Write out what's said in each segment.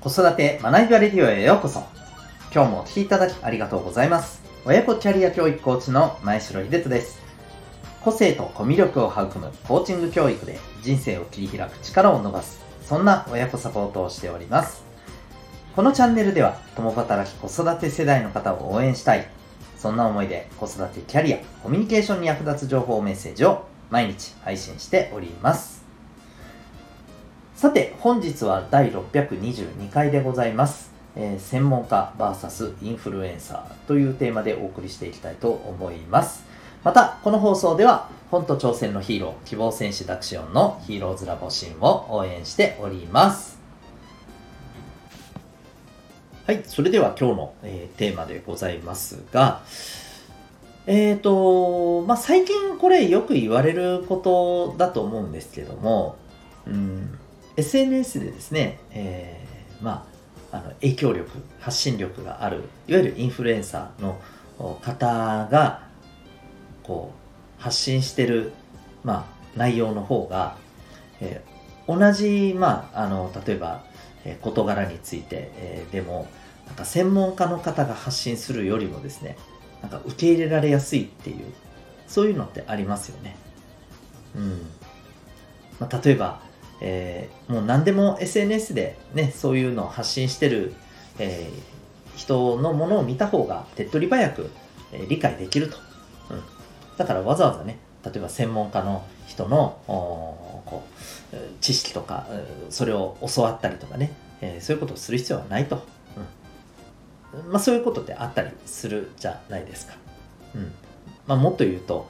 子育て学びバレディオへようこそ。今日もお聴きいただきありがとうございます。親子キャリア教育コーチの前城秀人です。個性とコミュ力を育むコーチング教育で人生を切り開く力を伸ばす、そんな親子サポートをしております。このチャンネルでは、共働き子育て世代の方を応援したい、そんな思いで子育てキャリア、コミュニケーションに役立つ情報メッセージを毎日配信しております。さて、本日は第622回でございます。えー、専門家 VS インフルエンサーというテーマでお送りしていきたいと思います。また、この放送では、本と挑戦のヒーロー、希望戦士ダクシオンのヒーローズラボシンを応援しております。はい、それでは今日の、えー、テーマでございますが、えっ、ー、と、まあ、最近これよく言われることだと思うんですけども、うん、SNS でですね、えー、まあ、あの影響力、発信力がある、いわゆるインフルエンサーの方が、こう、発信してる、まあ、内容の方が、えー、同じ、まあ、あの、例えば、えー、事柄について、えー、でも、なんか専門家の方が発信するよりもですね、なんか受け入れられやすいっていう、そういうのってありますよね。うん。まあ、例えば、えー、もう何でも SNS でね、そういうのを発信してる、えー、人のものを見た方が手っ取り早く、えー、理解できると。うん。だからわざわざね、例えば専門家の人のこう知識とか、それを教わったりとかね、えー、そういうことをする必要はないと。うん。まあそういうことってあったりするじゃないですか。うん。まあもっと言うと、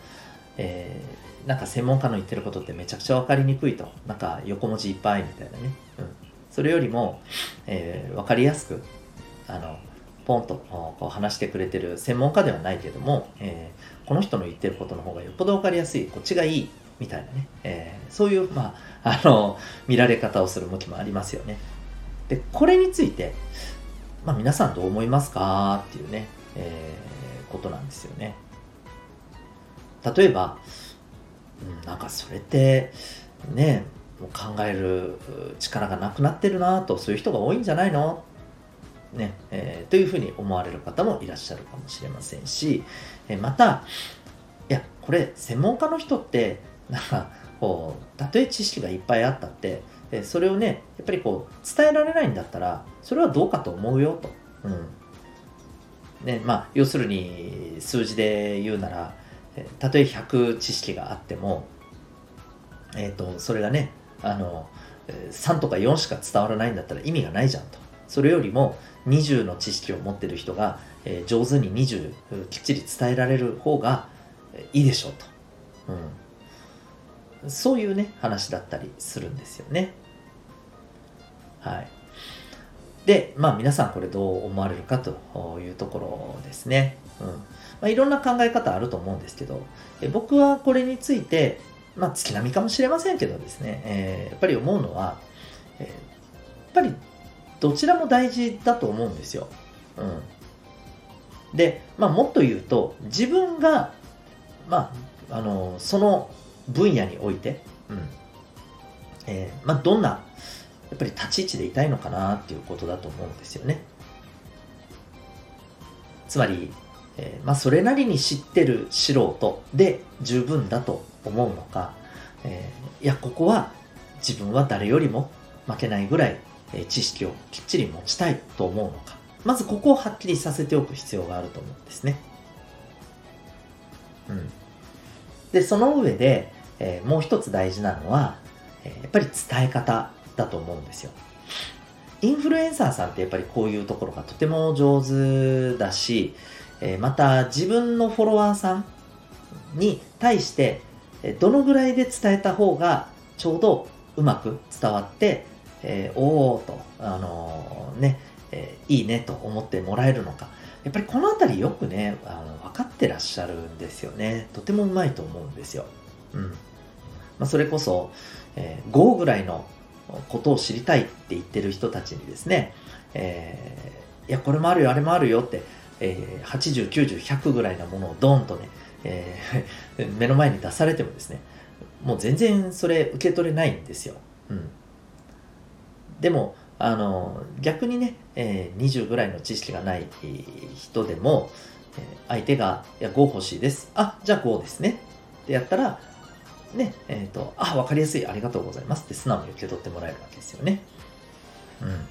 えーなんか専門家の言ってることってめちゃくちゃ分かりにくいと。なんか横文字いっぱいみたいなね。うん。それよりも、えー、分かりやすく、あの、ポンとこう話してくれてる専門家ではないけども、えー、この人の言ってることの方がよっぽど分かりやすい、こっちがいい、みたいなね。えー、そういう、まあ、あの、見られ方をする向きもありますよね。で、これについて、まあ皆さんどう思いますかっていうね、えー、ことなんですよね。例えば、うん、なんかそれってねもう考える力がなくなってるなとそういう人が多いんじゃないの？ねえー、というふうに思われる方もいらっしゃるかもしれませんし、えー、またいやこれ専門家の人ってなんかこうたとえ知識がいっぱいあったって、えー、それをねやっぱりこう伝えられないんだったらそれはどうかと思うよと。うん。ねまあ、要するに数字で言うならたとえ100知識があっても、えっ、ー、と、それがね、あの、3とか4しか伝わらないんだったら意味がないじゃんと。それよりも20の知識を持ってる人が、えー、上手に20きっちり伝えられる方がいいでしょうと。うん。そういうね、話だったりするんですよね。はい。で、まあ皆さんこれどう思われるかというところですね。うん。まあいろんな考え方あると思うんですけど、え僕はこれについて、まあ月並みかもしれませんけどですね、えー、やっぱり思うのは、えー、やっぱりどちらも大事だと思うんですよ。うん。で、まあもっと言うと、自分が、まあ、あの、その分野において、うん。えー、まあどんなやっぱり立ち位置でいたいのかなっていうことだと思うんですよね。つまり、えー、まあ、それなりに知ってる素人で十分だと思うのか、えー、いや、ここは自分は誰よりも負けないぐらい、えー、知識をきっちり持ちたいと思うのか。まずここをはっきりさせておく必要があると思うんですね。うん。で、その上で、えもう一つ大事なのは、えやっぱり伝え方だと思うんですよ。インフルエンサーさんってやっぱりこういうところがとても上手だし、えまた自分のフォロワーさんに対してどのぐらいで伝えた方がちょうどうまく伝わって、えー、おおと、あのー、ね、えー、いいねと思ってもらえるのか。やっぱりこのあたりよくね、あの分かってらっしゃるんですよね。とてもうまいと思うんですよ。うん。まあ、それこそ、え、5ぐらいのことを知りたいって言ってる人たちにですね、えー、いや、これもあるよ、あれもあるよって、えー、80、90、100ぐらいなものをドンとね、えー、目の前に出されてもですね、もう全然それ受け取れないんですよ。うん。でも、あの、逆にね、えー、20ぐらいの知識がない人でも、相手が、いや、5欲しいです。あ、じゃあ5ですね。ってやったら、ね、えっ、ー、と、あ、わかりやすい、ありがとうございますって素直に受け取ってもらえるわけですよね。うん。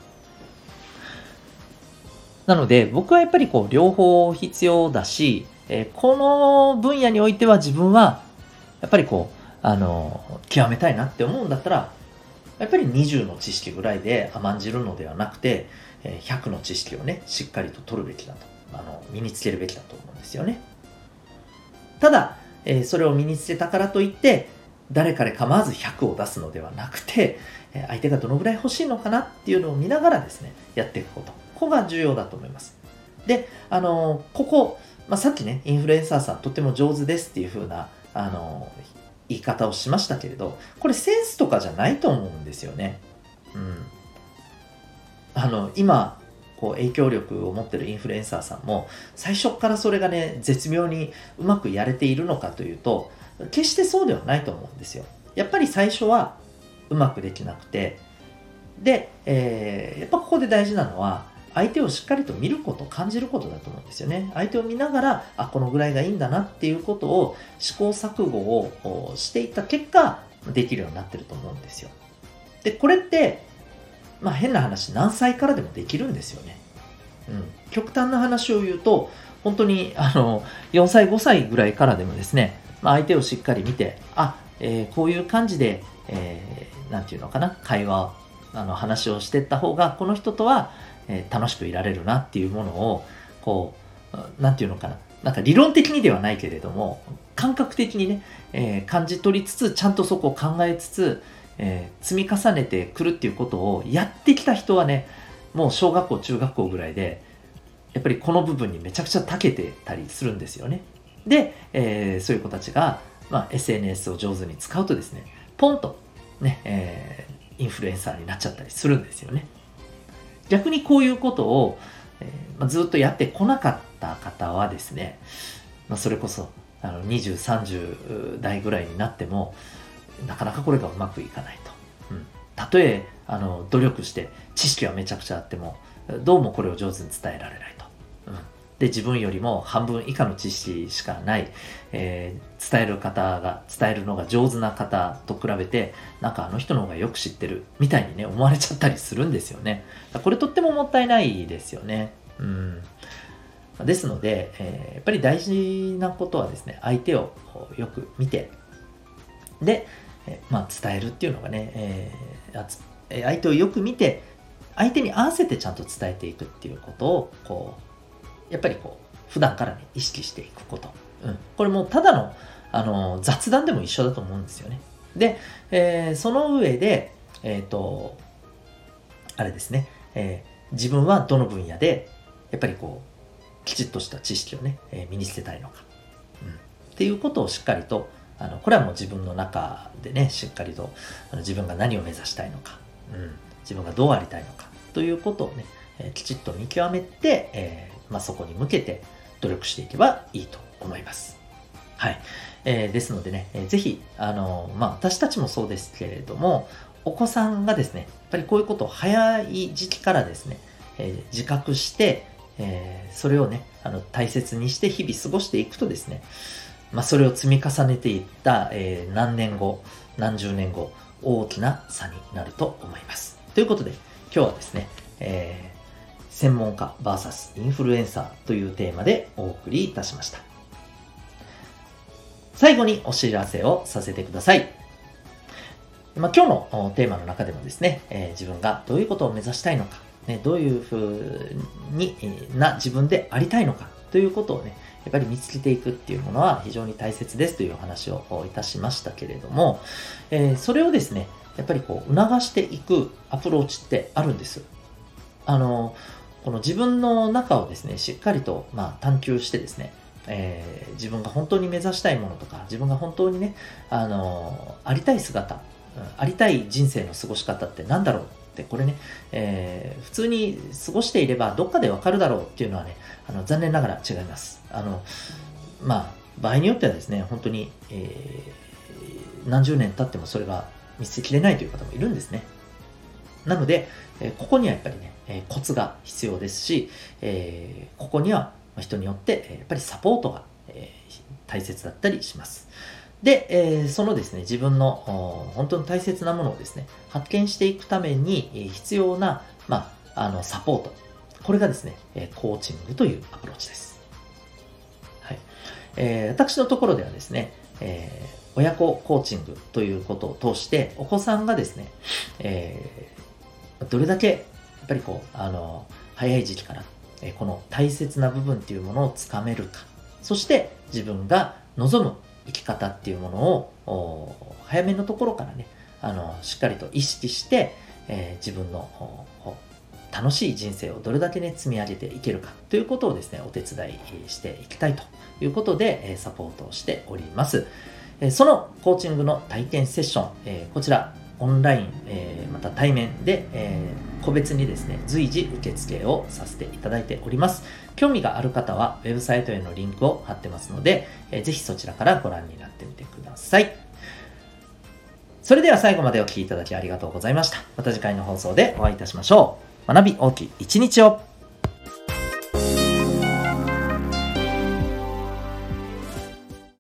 なので、僕はやっぱりこう、両方必要だし、えー、この分野においては自分は、やっぱりこう、あの、極めたいなって思うんだったら、やっぱり20の知識ぐらいで甘んじるのではなくて、100の知識をね、しっかりと取るべきだと。あの、身につけるべきだと思うんですよね。ただ、えー、それを身につけたからといって、誰かで構わず100を出すのではなくて、え相手がどのぐらい欲しいのかなっていうのを見ながらですね、やっていくこと。ここが重要だと思います。で、あの、ここ、まあ、さっきね、インフルエンサーさんとても上手ですっていう風な、あの、言い方をしましたけれど、これセンスとかじゃないと思うんですよね。うん。あの、今、こう影響力を持ってるインフルエンサーさんも、最初からそれがね、絶妙にうまくやれているのかというと、決してそうではないと思うんですよ。やっぱり最初はうまくできなくて、で、えー、やっぱここで大事なのは、相手をしっかりと見ること、感じることだと思うんですよね。相手を見ながら、あ、このぐらいがいいんだなっていうことを試行錯誤をしていった結果、できるようになってると思うんですよ。で、これって、まあ変な話、何歳からでもできるんですよね。うん。極端な話を言うと、本当に、あの、4歳、5歳ぐらいからでもですね、まあ、相手をしっかり見て、あ、えー、こういう感じで、えー、なんていうのかな、会話、あの、話をしてった方が、この人とは、えー、楽しくいられるなっていうものを、こう、なんていうのかな、なんか理論的にではないけれども、感覚的にね、えー、感じ取りつつ、ちゃんとそこを考えつつ、えー、積み重ねてくるっていうことをやってきた人はね、もう小学校、中学校ぐらいで、やっぱりこの部分にめちゃくちゃ長けてたりするんですよね。で、えー、そういう子たちが、まあ、SNS を上手に使うとですね、ポンと、ね、えー、インフルエンサーになっちゃったりするんですよね。逆にこういうことを、えー、まあ、ずっとやってこなかった方はですね、まあ、それこそあの20、30代ぐらいになっても、なかなかこれがうまくいかないと。うん、たとえあの努力して知識はめちゃくちゃあっても、どうもこれを上手に伝えられないと。うんで、自分よりも半分以下の知識しかない、えー、伝える方が、伝えるのが上手な方と比べて、なんかあの人の方がよく知ってる、みたいにね、思われちゃったりするんですよね。これとってももったいないですよね。うん。ですので、えー、やっぱり大事なことはですね、相手をよく見て、で、まあ、伝えるっていうのがね、えー、相手をよく見て、相手に合わせてちゃんと伝えていくっていうことを、こう、やっぱりこう、普段からね、意識していくこと。うん。これもただの、あの、雑談でも一緒だと思うんですよね。で、えー、その上で、えっ、ー、と、あれですね、えー、自分はどの分野で、やっぱりこう、きちっとした知識をね、えー、身につけたいのか。うん。っていうことをしっかりと、あの、これはもう自分の中でね、しっかりと、あの自分が何を目指したいのか。うん。自分がどうありたいのか。ということをね、えー、きちっと見極めて、えー、まあ、そこに向けて努力していけばいいと思います。はい。えー、ですのでね、えー、ぜひ、あのまあ、私たちもそうですけれども、お子さんがですね、やっぱりこういうことを早い時期からですね、えー、自覚して、えー、それをね、あの、大切にして日々過ごしていくとですね、まあ、それを積み重ねていった、えー、何年後、何十年後、大きな差になると思います。ということで、今日はですね、え専門家 VS インフルエンサーというテーマでお送りいたしました。最後にお知らせをさせてください。まあ、今日のテーマの中でもですね、えー、自分がどういうことを目指したいのか、ね、どういうふうにな自分でありたいのかということをね、やっぱり見つけていくっていうものは非常に大切ですというお話をいたしましたけれども、えー、それをですね、やっぱりこう促していくアプローチってあるんです。あの、この自分の中をですね、しっかりと、まあ、探求してですね、えー、自分が本当に目指したいものとか、自分が本当にね、あの、ありたい姿、ありたい人生の過ごし方って何だろう、これね、えー、普通に過ごしていればどっかでわかるだろうっていうのはね、あの残念ながら違います。あの、まあ、場合によってはですね、本当に、えー、何十年経ってもそれが見つけきれないという方もいるんですね。なので、えここにはやっぱりね、えコツが必要ですし、えここには人によって、やっぱりサポートが、え大切だったりします。で、えー、そのですね、自分の本当に大切なものをですね、発見していくために必要な、まあ、あの、サポート。これがですね、コーチングというアプローチです。はい。えー、私のところではですね、えー、親子コーチングということを通して、お子さんがですね、えー、どれだけ、やっぱりこう、あの、早い時期から、えこの大切な部分っていうものをつかめるか、そして自分が望む生き方っていうものを早めのところからねあのしっかりと意識して、えー、自分の楽しい人生をどれだけね積み上げていけるかということをですねお手伝いしていきたいということでえサポートをしております。えそのコーチングの体験セッションえこちらオンライン、え、また対面で、えー、個別にですね、随時受付をさせていただいております。興味がある方は、ウェブサイトへのリンクを貼ってますので、えー、ぜひそちらからご覧になってみてください。それでは最後までお聴きいただきありがとうございました。また次回の放送でお会いいたしましょう。学び大きい一日を